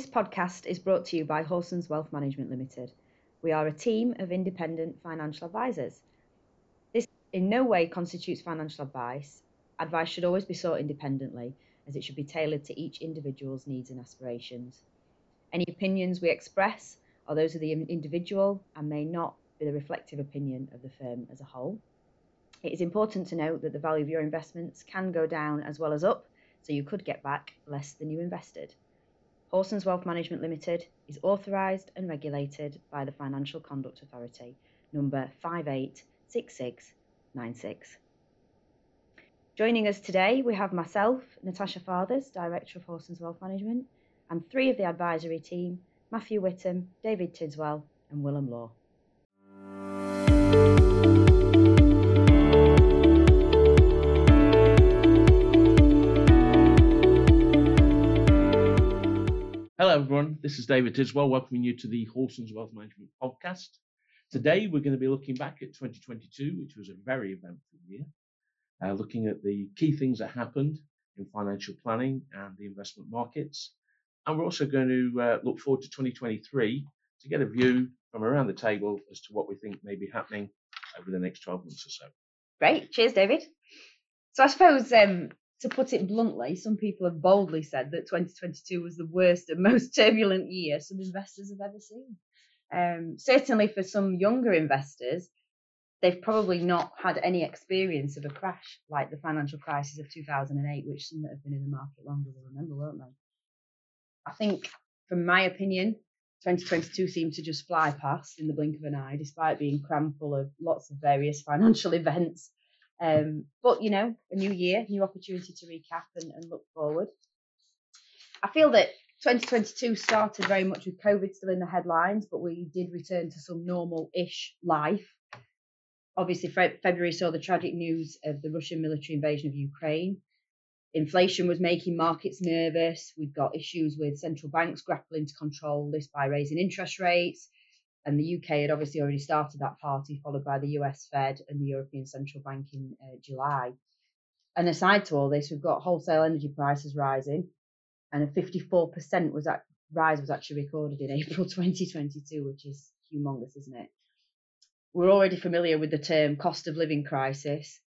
This podcast is brought to you by Horson's Wealth Management Limited. We are a team of independent financial advisors. This in no way constitutes financial advice. Advice should always be sought independently, as it should be tailored to each individual's needs and aspirations. Any opinions we express are those of the individual and may not be the reflective opinion of the firm as a whole. It is important to note that the value of your investments can go down as well as up, so you could get back less than you invested. Horson's Wealth Management Limited is authorised and regulated by the Financial Conduct Authority, number 586696. Joining us today, we have myself, Natasha Fathers, Director of Horson's Wealth Management, and three of the advisory team Matthew Whittam, David Tidswell, and Willem Law. This is David Tidswell, welcoming you to the Horson's Wealth Management podcast. Today, we're going to be looking back at 2022, which was a very eventful year, uh, looking at the key things that happened in financial planning and the investment markets. And we're also going to uh, look forward to 2023 to get a view from around the table as to what we think may be happening over the next 12 months or so. Great. Cheers, David. So I suppose um, to put it bluntly, some people have boldly said that 2022 was the worst and most turbulent year some investors have ever seen. Um, certainly for some younger investors, they've probably not had any experience of a crash like the financial crisis of 2008, which some that have been in the market longer will remember, won't they? I think, from my opinion, 2022 seemed to just fly past in the blink of an eye, despite being crammed full of lots of various financial events um, but you know, a new year, new opportunity to recap and, and look forward. I feel that 2022 started very much with COVID still in the headlines, but we did return to some normal-ish life. Obviously, February saw the tragic news of the Russian military invasion of Ukraine. Inflation was making markets nervous. We've got issues with central banks grappling to control this by raising interest rates and the UK had obviously already started that party, followed by the US Fed and the European Central Bank in uh, July. And aside to all this, we've got wholesale energy prices rising, and a 54% was that rise was actually recorded in April 2022, which is humongous, isn't it? We're already familiar with the term cost of living crisis,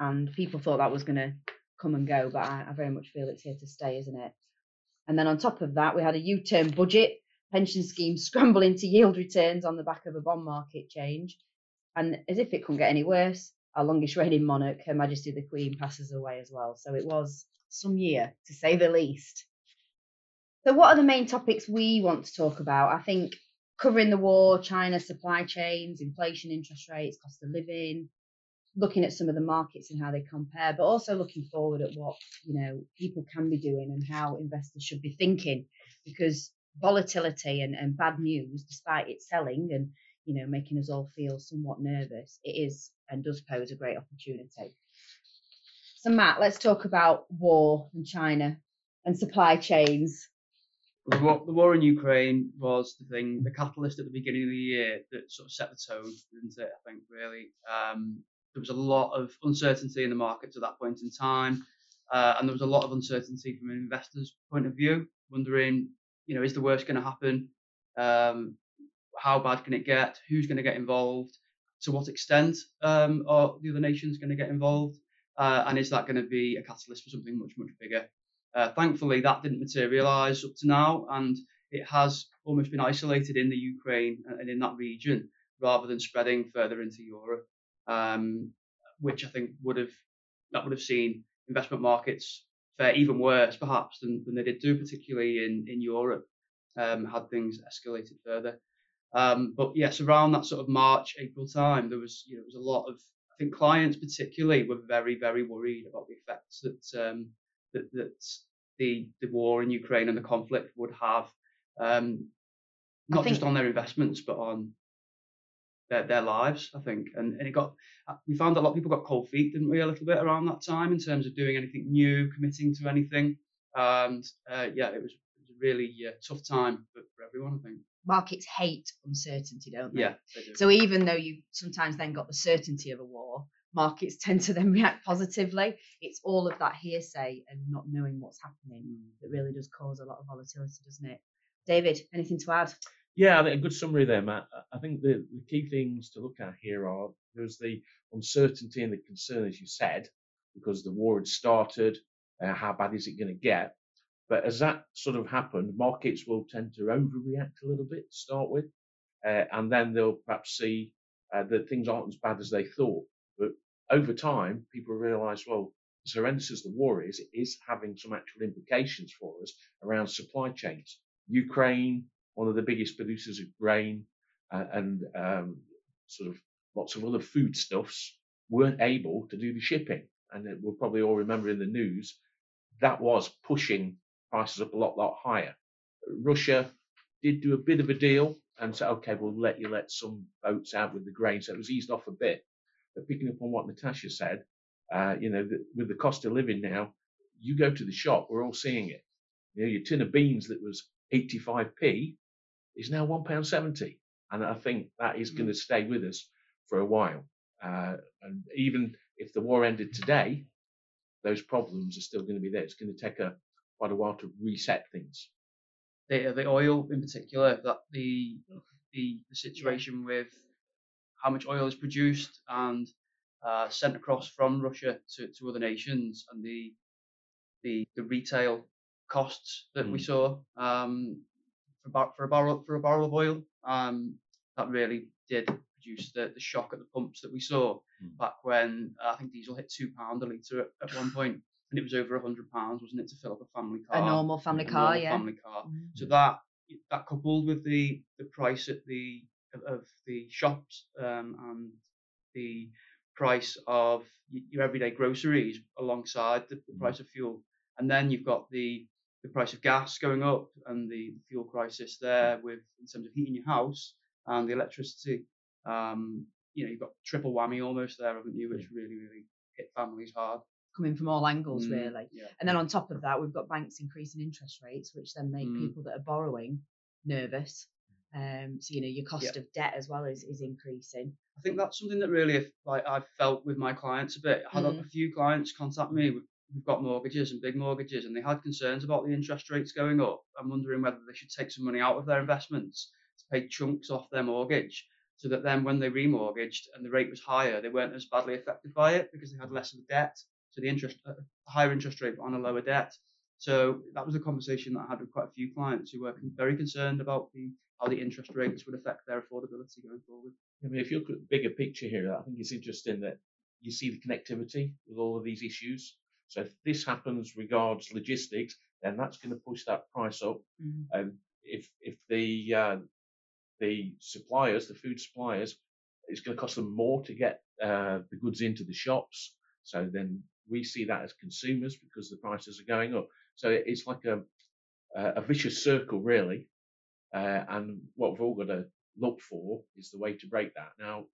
and people thought that was going to come and go, but I, I very much feel it's here to stay, isn't it? And then on top of that, we had a U-turn budget pension schemes scramble into yield returns on the back of a bond market change. And as if it couldn't get any worse, our longest reigning monarch, Her Majesty the Queen, passes away as well. So it was some year, to say the least. So, what are the main topics we want to talk about? I think covering the war, China supply chains, inflation, interest rates, cost of living, looking at some of the markets and how they compare, but also looking forward at what you know people can be doing and how investors should be thinking, because volatility and, and bad news, despite it selling and you know making us all feel somewhat nervous, it is and does pose a great opportunity. So Matt, let's talk about war and China and supply chains. The war, the war in Ukraine was the thing, the catalyst at the beginning of the year that sort of set the tone, didn't it? I think really. Um, there was a lot of uncertainty in the markets at that point in time, uh, and there was a lot of uncertainty from an investor's point of view, wondering you know, is the worst going to happen? Um, how bad can it get? Who's going to get involved? To what extent um, are the other nations going to get involved? Uh, and is that going to be a catalyst for something much, much bigger? Uh, thankfully, that didn't materialize up to now, and it has almost been isolated in the Ukraine and in that region rather than spreading further into Europe, um, which I think would have that would have seen investment markets fare even worse, perhaps, than, than they did do, particularly in, in Europe, um, had things escalated further. Um, but yes, around that sort of March, April time, there was, you know, there was a lot of, I think clients particularly were very, very worried about the effects that, um, that, that the, the war in Ukraine and the conflict would have, um, not think... just on their investments, but on their, their lives, I think. And, and it got, uh, we found a lot of people got cold feet, didn't we, a little bit around that time in terms of doing anything new, committing to anything. And uh, yeah, it was, it was a really uh, tough time for, for everyone, I think. Markets hate uncertainty, don't they? Yeah. They do. So even though you sometimes then got the certainty of a war, markets tend to then react positively. It's all of that hearsay and not knowing what's happening that really does cause a lot of volatility, doesn't it? David, anything to add? Yeah, a good summary there, Matt. I think the, the key things to look at here are there's the uncertainty and the concern, as you said, because the war had started. Uh, how bad is it going to get? But as that sort of happened, markets will tend to overreact a little bit to start with, uh, and then they'll perhaps see uh, that things aren't as bad as they thought. But over time, people realise, well, as horrendous as the war is, it is having some actual implications for us around supply chains. Ukraine, one of the biggest producers of grain uh, and um, sort of lots of other foodstuffs, weren't able to do the shipping. And we'll probably all remember in the news that was pushing prices up a lot, lot higher. Russia did do a bit of a deal and said, okay, we'll let you let some boats out with the grain. So it was eased off a bit. But picking up on what Natasha said, uh, you know, the, with the cost of living now, you go to the shop, we're all seeing it. You know, your tin of beans that was 85p is now £1.70. And I think that is mm. going to stay with us for a while. Uh, and even if the war ended today, those problems are still going to be there. It's going to take a quite a while to reset things. The, the oil in particular, that the the, the situation with how much oil is produced and uh, sent across from Russia to, to other nations, and the the, the retail costs that mm. we saw um, for, for a barrel for a barrel of oil, um, that really did produce the, the shock at the pumps that we saw mm. back when uh, I think diesel hit two pound a litre at, at one point and it was over a hundred pounds, wasn't it, to fill up a family car? A normal family a car, normal yeah. Family car. Mm-hmm. So that that coupled with the the price at the of the shops um, and the price of your everyday groceries alongside the, the, price of fuel, and then you've got the the price of gas going up and the fuel crisis there with in terms of heating your house and the electricity. Um, you know, you've got triple whammy almost there, haven't you? Which really, really hit families hard coming from all angles mm, really yeah. and then on top of that we've got banks increasing interest rates which then make mm. people that are borrowing nervous um, so you know your cost yeah. of debt as well is, is increasing i think that's something that really if like i've felt with my clients a bit i had mm. a few clients contact me with who've got mortgages and big mortgages and they had concerns about the interest rates going up and wondering whether they should take some money out of their investments to pay chunks off their mortgage so that then when they remortgaged and the rate was higher they weren't as badly affected by it because they had less of a debt so the interest, uh, a higher interest rate on a lower debt. So that was a conversation that I had with quite a few clients who were very concerned about the how the interest rates would affect their affordability going forward. I mean, if you look at the bigger picture here, I think it's interesting that you see the connectivity with all of these issues. So if this happens regards logistics, then that's going to push that price up. Mm-hmm. And if if the uh, the suppliers, the food suppliers, it's going to cost them more to get uh, the goods into the shops. So then we see that as consumers because the prices are going up. So it's like a a vicious circle really, uh, and what we've all got to look for is the way to break that. Now,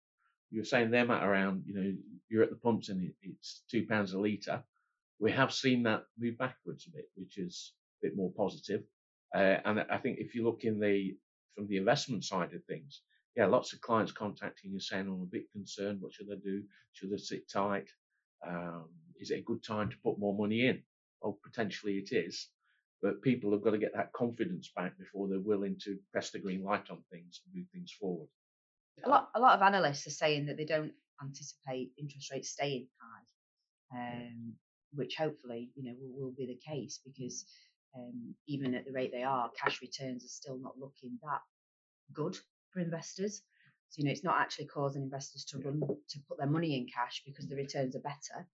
you were saying them at around, you know, you're at the pumps and it's two pounds a litre. We have seen that move backwards a bit, which is a bit more positive. Uh, and I think if you look in the from the investment side of things, yeah, lots of clients contacting you saying, "I'm a bit concerned. What should I do? Should I sit tight? Um, is it a good time to put more money in? Well, potentially it is, but people have got to get that confidence back before they're willing to press the green light on things and move things forward. A lot, a lot of analysts are saying that they don't anticipate interest rates staying high, um, which hopefully you know will, will be the case because um, even at the rate they are, cash returns are still not looking that good for investors. So, you know, it's not actually causing investors to run to put their money in cash because the returns are better.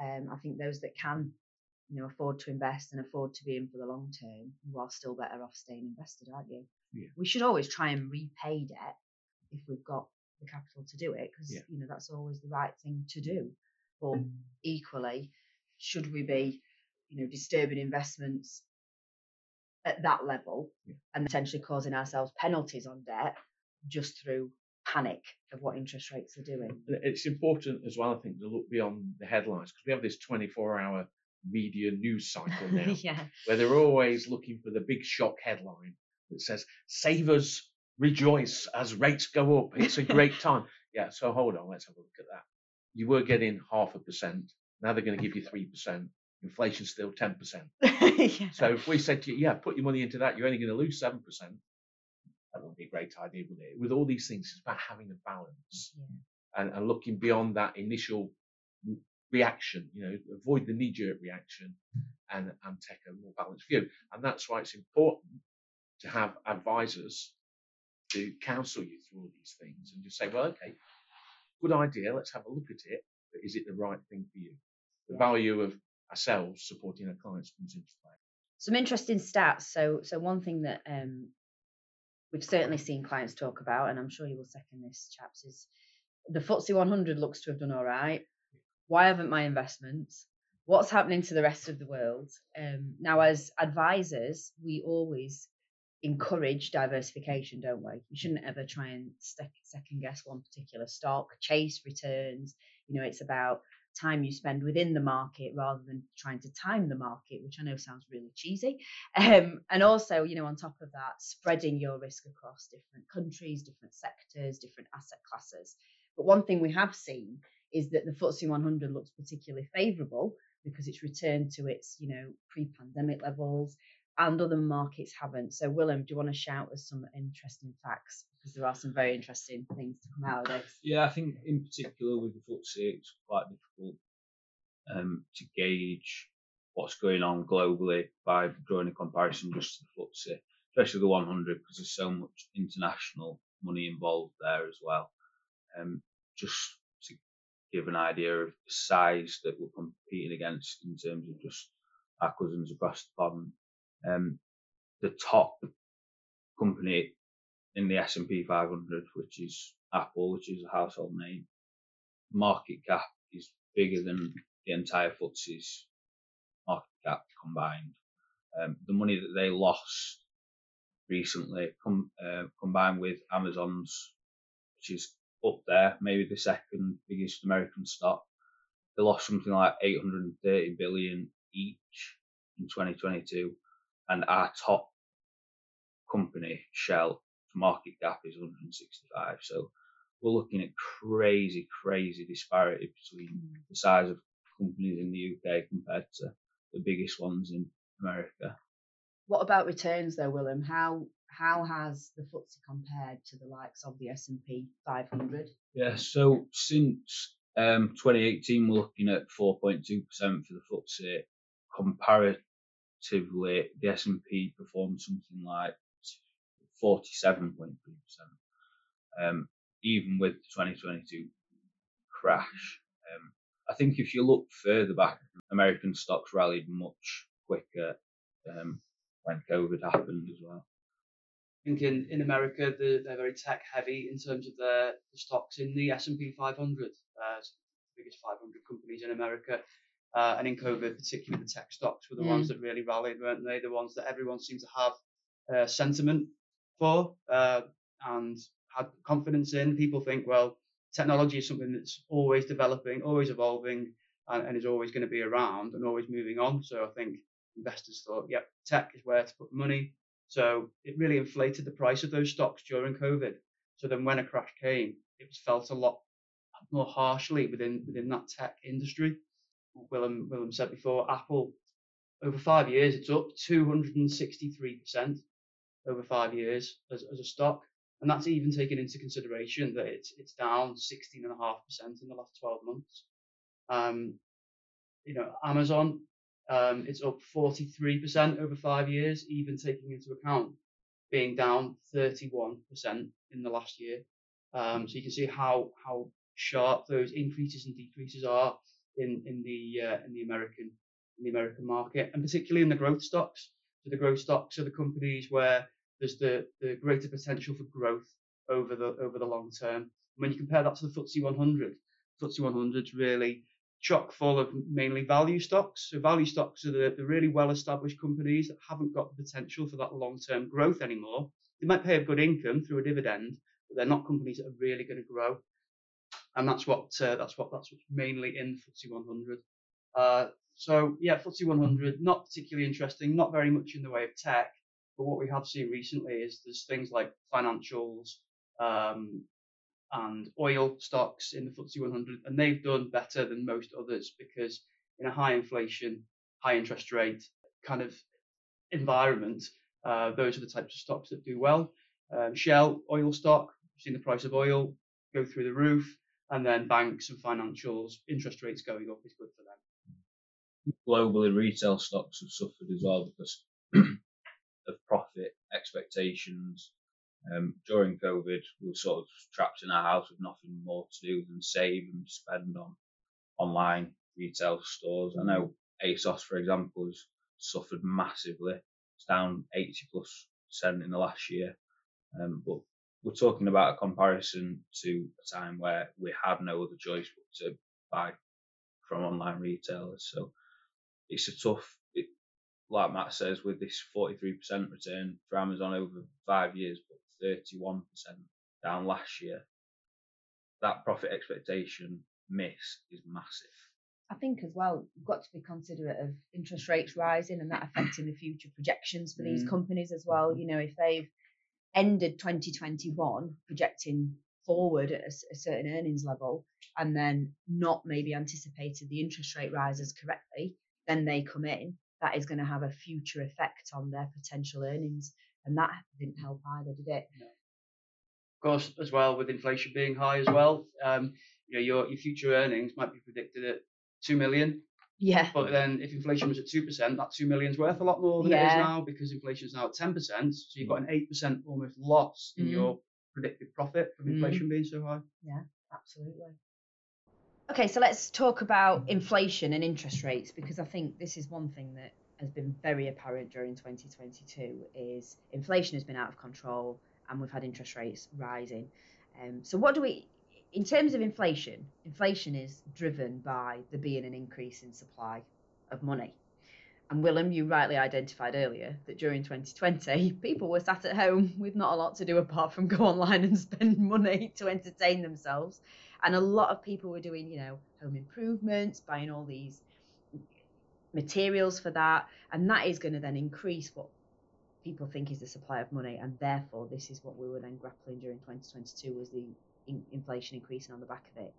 Um, I think those that can, you know, afford to invest and afford to be in for the long term, you are still better off staying invested, aren't you? Yeah. We should always try and repay debt if we've got the capital to do it, because yeah. you know that's always the right thing to do. But equally, should we be, you know, disturbing investments at that level yeah. and potentially causing ourselves penalties on debt just through panic of what interest rates are doing. It's important as well, I think, to look beyond the headlines because we have this 24 hour media news cycle now yeah. where they're always looking for the big shock headline that says, Savers rejoice as rates go up. It's a great time. yeah, so hold on, let's have a look at that. you were getting half a percent. Now they're going to give you three percent. Inflation's still ten percent. yeah. So if we said to you, yeah, put your money into that, you're only going to lose seven percent. That wouldn't be a great idea, would it? With all these things, it's about having a balance Yeah. and, and looking beyond that initial reaction. You know, avoid the knee-jerk reaction and and take a more balanced view. And that's why it's important to have advisors to counsel you through all these things and just say, well, okay, good idea. Let's have a look at it. But is it the right thing for you? The value of ourselves supporting our clients comes into play. some interesting stats. So, so one thing that um, we've certainly seen clients talk about, and I'm sure you will second this, chaps, is the FTSE 100 looks to have done all right. Why haven't my investments? What's happening to the rest of the world? Um, now, as advisors, we always encourage diversification, don't we? You shouldn't ever try and second guess one particular stock, chase returns. You know, it's about time you spend within the market rather than trying to time the market, which I know sounds really cheesy. Um, and also, you know, on top of that, spreading your risk across different countries, different sectors, different asset classes. But one thing we have seen is that the FTSE 100 looks particularly favourable because it's returned to its, you know, pre-pandemic levels, and other markets haven't. So, Willem, do you want to shout us some interesting facts? Because there are some very interesting things to come out of this. Yeah, I think in particular with the FTSE, it's quite difficult um, to gauge what's going on globally by drawing a comparison just to the FTSE, especially the 100, because there's so much international money involved there as well. Um, just to give an idea of the size that we're competing against in terms of just our cousins across the pond. Um, the top company in the S&P 500, which is Apple, which is a household name, market cap is bigger than the entire FTSE's market cap combined. Um, the money that they lost recently, com- uh, combined with Amazon's, which is up there, maybe the second biggest American stock, they lost something like 830 billion each in 2022, and our top company, Shell, market cap is 165. So we're looking at crazy, crazy disparity between the size of companies in the UK compared to the biggest ones in America. What about returns, though, Willem? How how has the FTSE compared to the likes of the S and P 500? Yeah, so since um, 2018, we're looking at 4.2% for the FTSE. Comparatively, the S&P performed something like 47.3%. Um, even with the 2022 crash. Um, I think if you look further back, American stocks rallied much quicker um, when COVID happened as well. I think in, in America they're, they're very tech heavy in terms of their the stocks in the S&P 500, uh, the biggest 500 companies in America. Uh, and in COVID, particularly the tech stocks were the ones that really rallied, weren't they? The ones that everyone seemed to have uh, sentiment for uh, and had confidence in. People think, well, technology is something that's always developing, always evolving, and, and is always going to be around and always moving on. So I think investors thought, yep, tech is where to put money. So it really inflated the price of those stocks during COVID. So then when a crash came, it was felt a lot more harshly within within that tech industry. Willem Willem said before, Apple over five years it's up 263% over five years as, as a stock. And that's even taking into consideration that it's it's down 16.5% in the last 12 months. Um, you know, Amazon, um, it's up 43% over five years, even taking into account being down 31% in the last year. Um, so you can see how how sharp those increases and decreases are in in the uh, in the American in the American market, and particularly in the growth stocks. So the growth stocks are the companies where there's the, the greater potential for growth over the over the long term. When you compare that to the FTSE 100, FTSE 100 is really chock full of mainly value stocks. So value stocks are the, the really well established companies that haven't got the potential for that long term growth anymore. They might pay a good income through a dividend, but they're not companies that are really going to grow. And that's what uh, that's what that's what's mainly in FTSE 100. Uh, so yeah, FTSE 100 not particularly interesting, not very much in the way of tech. But what we have seen recently is there's things like financials, um, and oil stocks in the FTSE 100, and they've done better than most others because in a high inflation, high interest rate kind of environment, uh, those are the types of stocks that do well. Um, Shell oil stock, seen the price of oil go through the roof, and then banks and financials, interest rates going up is good for them. globally retail stocks have suffered as well because of profit expectations. Um, during COVID, we were sort of trapped in our house with nothing more to do than save and spend on online retail stores. I know ASOS, for example, has suffered massively. It's down 80 plus percent in the last year. Um, but we're talking about a comparison to a time where we had no other choice but to buy from online retailers. So it's a tough, like Matt says, with this 43% return for Amazon over five years, but 31% down last year. That profit expectation miss is massive. I think as well, you've got to be considerate of interest rates rising and that affecting the future projections for these Mm. companies as well. You know, if they've ended 2021 projecting forward at a certain earnings level and then not maybe anticipated the interest rate rises correctly, then they come in, that is going to have a future effect on their potential earnings. And that didn't help either, did it? Of course, as well with inflation being high as well, um, you know your your future earnings might be predicted at two million, Yeah. but then if inflation was at two percent, that two million's worth a lot more than it is now because inflation is now at ten percent. So you've got an eight percent almost loss in Mm. your predicted profit from Mm. inflation being so high. Yeah, absolutely. Okay, so let's talk about inflation and interest rates because I think this is one thing that has been very apparent during 2022 is inflation has been out of control and we've had interest rates rising. Um, so what do we in terms of inflation, inflation is driven by there being an increase in supply of money. And Willem, you rightly identified earlier that during 2020, people were sat at home with not a lot to do apart from go online and spend money to entertain themselves. And a lot of people were doing, you know, home improvements, buying all these materials for that. And that is going to then increase what people think is the supply of money. And therefore, this is what we were then grappling during 2022 was the in- inflation increasing on the back of it.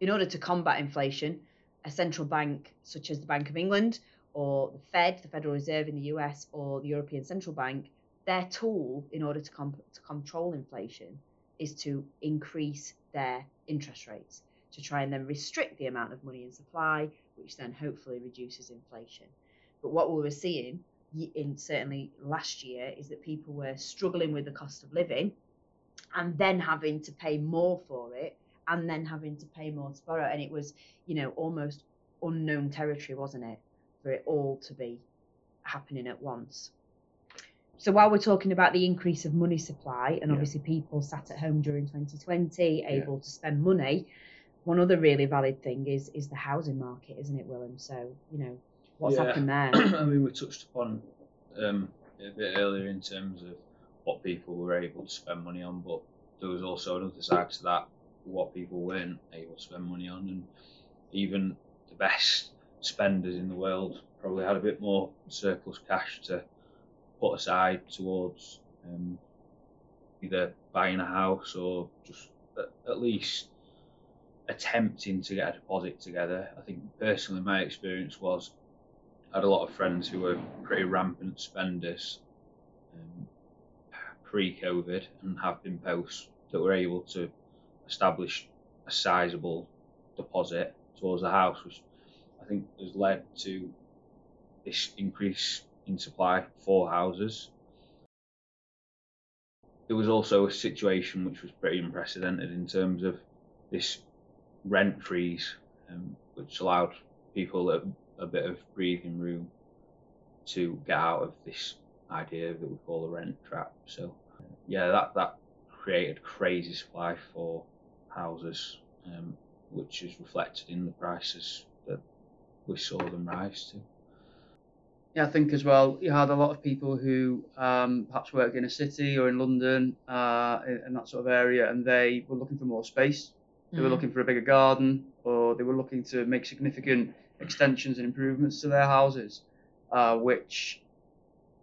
In order to combat inflation, a central bank such as the Bank of England or the Fed, the Federal Reserve in the US, or the European Central Bank, their tool in order to, comp- to control inflation is to increase their interest rates to try and then restrict the amount of money in supply, which then hopefully reduces inflation. But what we were seeing in certainly last year is that people were struggling with the cost of living and then having to pay more for it and then having to pay more to borrow. And it was, you know, almost unknown territory, wasn't it? For it all to be happening at once. So while we're talking about the increase of money supply, and Yeah. obviously people sat at home during 2020, able to spend money, one other really valid thing is is the housing market, isn't it, Willem? So you know what's Yeah. happened there. I mean, we touched upon um, a bit earlier in terms of what people were able to spend money on, but there was also another side to that, what people weren't able to spend money on, and even the best spenders in the world probably had a bit more surplus cash to put aside towards um, either buying a house or just at, at least attempting to get a deposit together. I think personally, my experience was I had a lot of friends who were pretty rampant spenders um, pre-COVID and have been post that were able to establish a sizable deposit towards the house, which I think has led to this increase in supply for houses. There was also a situation which was pretty unprecedented in terms of this rent freeze, um, which allowed people a, a bit of breathing room to get out of this idea that we call the rent trap. So, yeah, that that created crazy supply for houses, um, which is reflected in the prices that we saw them rise to. Yeah, I think as well, you had a lot of people who um, perhaps worked in a city or in London uh, that sort of area, and they were looking for more space. They were Mm. looking for a bigger garden, or they were looking to make significant extensions and improvements to their houses, uh, which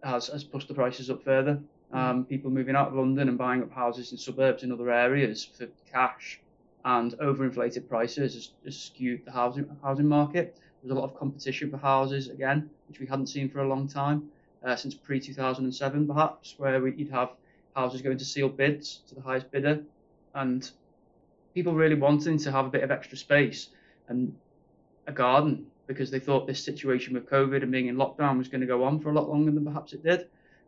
has, has pushed the prices up further. Um, people moving out of London and buying up houses in suburbs in other areas for cash and overinflated prices has, has skewed the housing housing market. There's a lot of competition for houses again, which we hadn't seen for a long time, uh, since pre 2007 perhaps, where we, you'd have houses going to sealed bids to the highest bidder, and people really wanting to have a bit of extra space and a garden because they thought this situation with COVID and being in lockdown was going to go on for a lot longer than perhaps it did.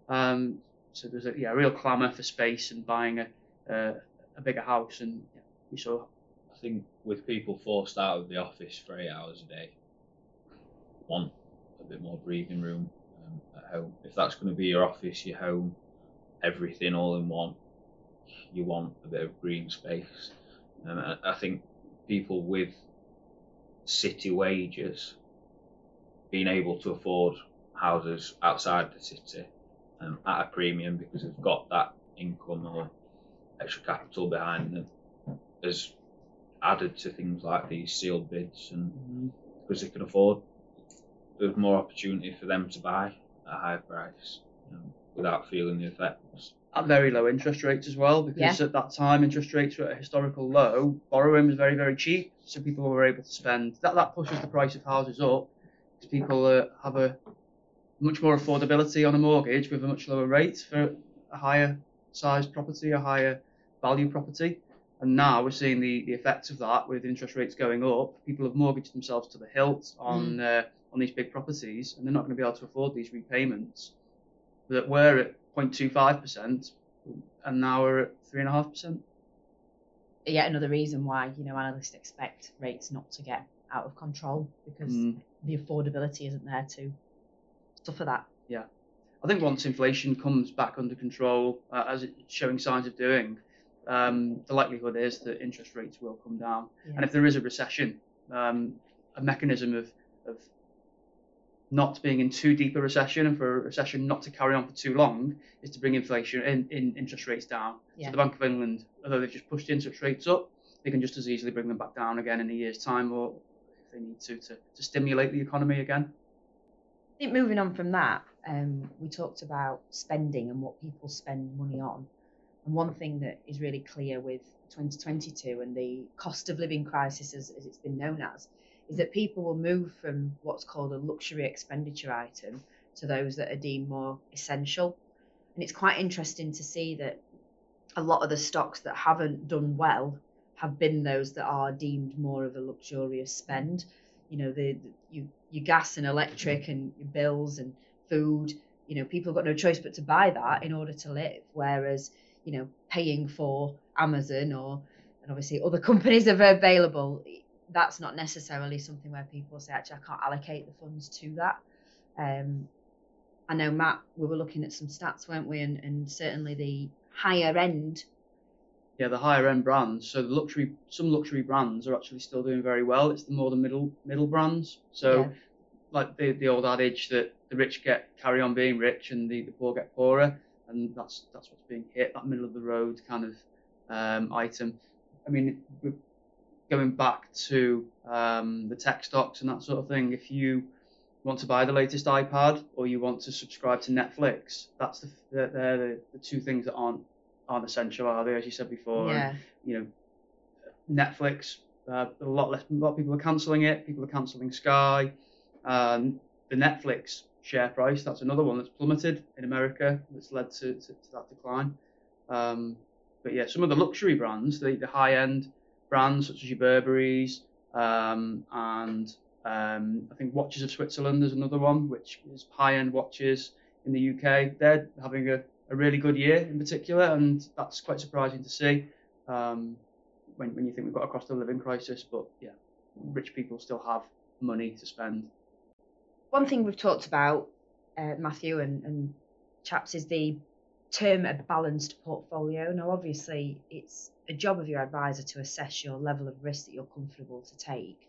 Um, so there's a yeah, real clamour for space and buying a, uh, a bigger house, and yeah, we saw. I think with people forced out of the office for eight hours a day, want a bit more breathing room um, at home. If that's going to be your office, your home, everything all in one, you want a bit of green space. And I, I think people with city wages being able to afford houses outside the city um, at a premium because they've got that income or extra capital behind them has added to things like these sealed bids and because they can afford there's more opportunity for them to buy at a higher price um, without feeling the effects. At very low interest rates as well, because Yeah. at that time interest rates were at a historical low. Borrowing was very, very cheap, so people were able to spend. That that pushes the price of houses up because people uh, have a much more affordability on a mortgage with a much lower rate for a higher sized property, a higher value property. And now we're seeing the, the effects of that with interest rates going up. People have mortgaged themselves to the hilt on uh, on these big properties, and they're not going to be able to afford these repayments that were at 0.25% and now we're at 3.5%. Yet another reason why you know analysts expect rates not to get out of control because Mm. the affordability isn't there to suffer that. Yeah. I think once inflation comes back under control, uh, as it's showing signs of doing, um, the likelihood is that interest rates will come down. And if there is a recession, um, a mechanism of, of not being in too deep a recession and for a recession not to carry on for too long is to bring inflation in, in interest rates down. Yeah. So the Bank of England, although they've just pushed interest rates up, they can just as easily bring them back down again in a year's time or if they need to to, to stimulate the economy again. I think moving on from that, um, we talked about spending and what people spend money on. And one thing that is really clear with 2022 and the cost of living crisis, as, as it's been known as, is that people will move from what's called a luxury expenditure item to those that are deemed more essential. And it's quite interesting to see that a lot of the stocks that haven't done well have been those that are deemed more of a luxurious spend. You know, the, the you, your gas and electric and your bills and food. You know, people have got no choice but to buy that in order to live. Whereas, you know, paying for Amazon or and obviously other companies are available. That's not necessarily something where people say, actually, I can't allocate the funds to that. Um, I know, Matt, we were looking at some stats, weren't we? And, and certainly the higher end. Yeah, the higher end brands. So the luxury, some luxury brands are actually still doing very well. It's the more the middle middle brands. So Yeah. like the the old adage that the rich get carry on being rich and the, the poor get poorer, and that's that's what's being hit. That middle of the road kind of um, item. I mean, going back to um, the tech stocks and that sort of thing. If you want to buy the latest iPad or you want to subscribe to Netflix, that's the they're, the, the two things that aren't aren't essential, are they? As you said before. And, Yeah. you know, Netflix. Uh, a lot less. A lot of people are cancelling it. People are cancelling Sky. Um, the Netflix share price. That's another one that's plummeted in America. That's led to, to, to that decline. Um, but yeah, some of the luxury brands, the, the high end brands such as your Burberry's, um, and um, I think Watches of Switzerland is another one, which is high end watches in the UK. They're having a, a really good year in particular, and that's quite surprising to see um, when, when you think we've got a cost of living crisis. But yeah, rich people still have money to spend. One thing we've talked about, uh, Matthew and, and chaps, is the term a balanced portfolio. Now, obviously, it's a job of your advisor to assess your level of risk that you're comfortable to take.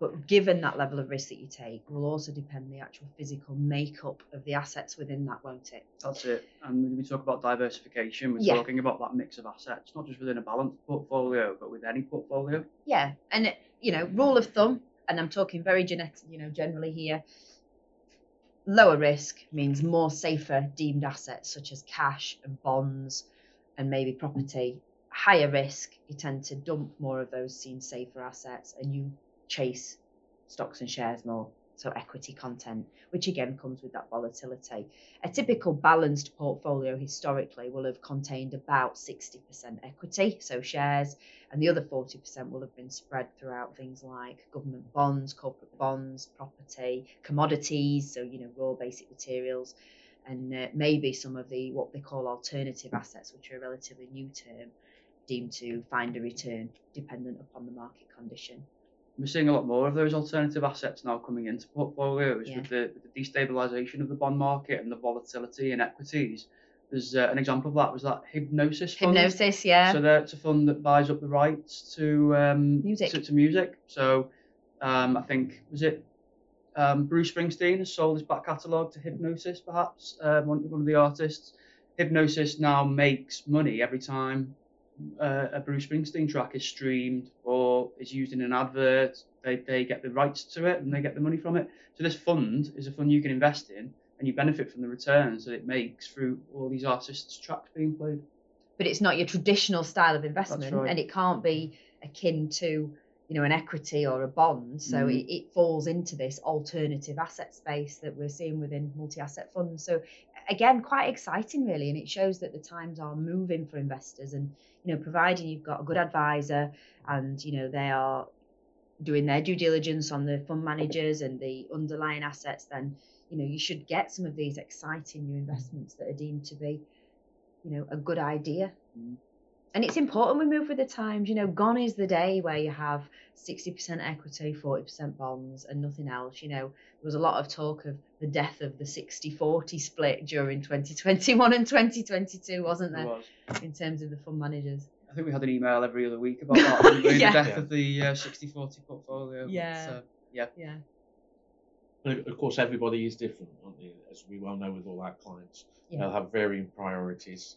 But given that level of risk that you take, will also depend the actual physical makeup of the assets within that, won't it? That's it. And when we talk about diversification, we're Yeah. talking about that mix of assets, not just within a balanced portfolio, but with any portfolio. Yeah, and you know, rule of thumb, and I'm talking very genetic, you know, generally here. Lower risk means more safer deemed assets such as cash and bonds and maybe property. Higher risk, you tend to dump more of those seen safer assets and you chase stocks and shares more so equity content, which again comes with that volatility. A typical balanced portfolio historically will have contained about 60% equity, so shares, and the other 40% will have been spread throughout things like government bonds, corporate bonds, property, commodities, so you know raw basic materials, and uh, maybe some of the what they call alternative assets, which are a relatively new term, deemed to find a return dependent upon the market condition we're seeing a lot more of those alternative assets now coming into portfolios Yeah. with, the, with the destabilization of the bond market and the volatility in equities. There's uh, an example of that was that Hipgnosis fund. Hipgnosis, yeah. So that's a fund that buys up the rights to um, Music. To, to music. So um, I think was it um, Bruce Springsteen has sold his back catalogue to Hipgnosis, perhaps um, one, one of the artists. Hipgnosis now makes money every time uh, a Bruce Springsteen track is streamed or is used in an advert. They, they get the rights to it and they get the money from it. So this fund is a fund you can invest in and you benefit from the returns that it makes through all these artists' tracks being played. but it's not your traditional style of investment right. and it can't be akin to you know an equity or a bond so Mhm. it, it falls into this alternative asset space that we're seeing within multi-asset funds so again quite exciting really and it shows that the times are moving for investors and you know providing you've got a good advisor and you know they are doing their due diligence on the fund managers and the underlying assets then you know you should get some of these exciting new investments that are deemed to be you know a good idea Mm. And it's important we move with the times you know gone is the day where you have 60% equity 40% bonds and nothing else you know there was a lot of talk of the death of the 60-40 split during 2021 and 2022 wasn't There there was. in terms of the fund managers I think we had an email every other week about that. Yeah. The death Yeah. of the uh, 60-40 portfolio. But, Yeah. uh, yeah But of course, everybody is different, aren't they? As we well know with all our clients, Yeah. they'll have varying priorities,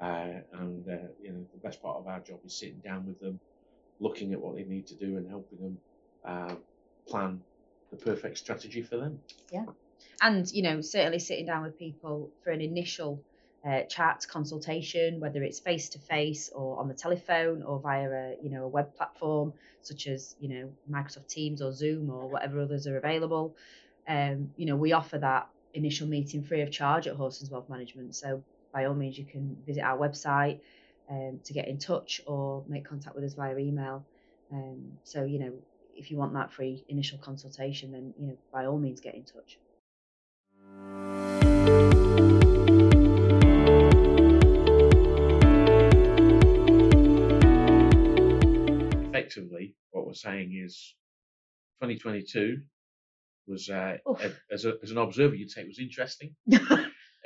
uh, and uh, you know the best part of our job is sitting down with them, looking at what they need to do, and helping them uh, plan the perfect strategy for them. Yeah, and you know certainly sitting down with people for an initial uh, chat consultation whether it's face to face or on the telephone or via a you know a web platform such as you know microsoft teams or zoom or whatever others are available um, you know we offer that initial meeting free of charge at Horson's Wealth Management so by all means you can visit our website um, to get in touch or make contact with us via email. Um, so you know if you want that free initial consultation then you know by all means get in touch. Effectively, what we're saying is, 2022 was, uh, a- as, a, as an observer, you'd say it was interesting.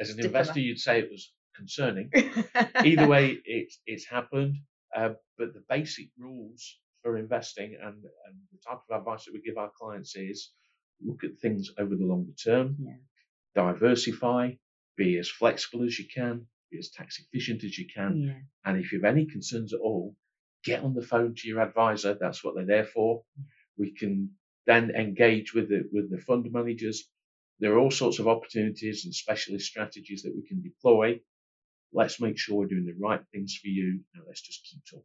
As an investor, you'd say it was concerning. either way, it's it's happened. Uh, but the basic rules for investing and, and the type of advice that we give our clients is look at things over the longer term, Yeah. diversify, be as flexible as you can, be as tax efficient as you can, yeah. and if you have any concerns at all, get on the phone to your advisor. That's what they're there for. We can then engage with the with the fund managers. There are all sorts of opportunities and specialist strategies that we can deploy. Let's make sure we're doing the right things for you, and let's just keep talking.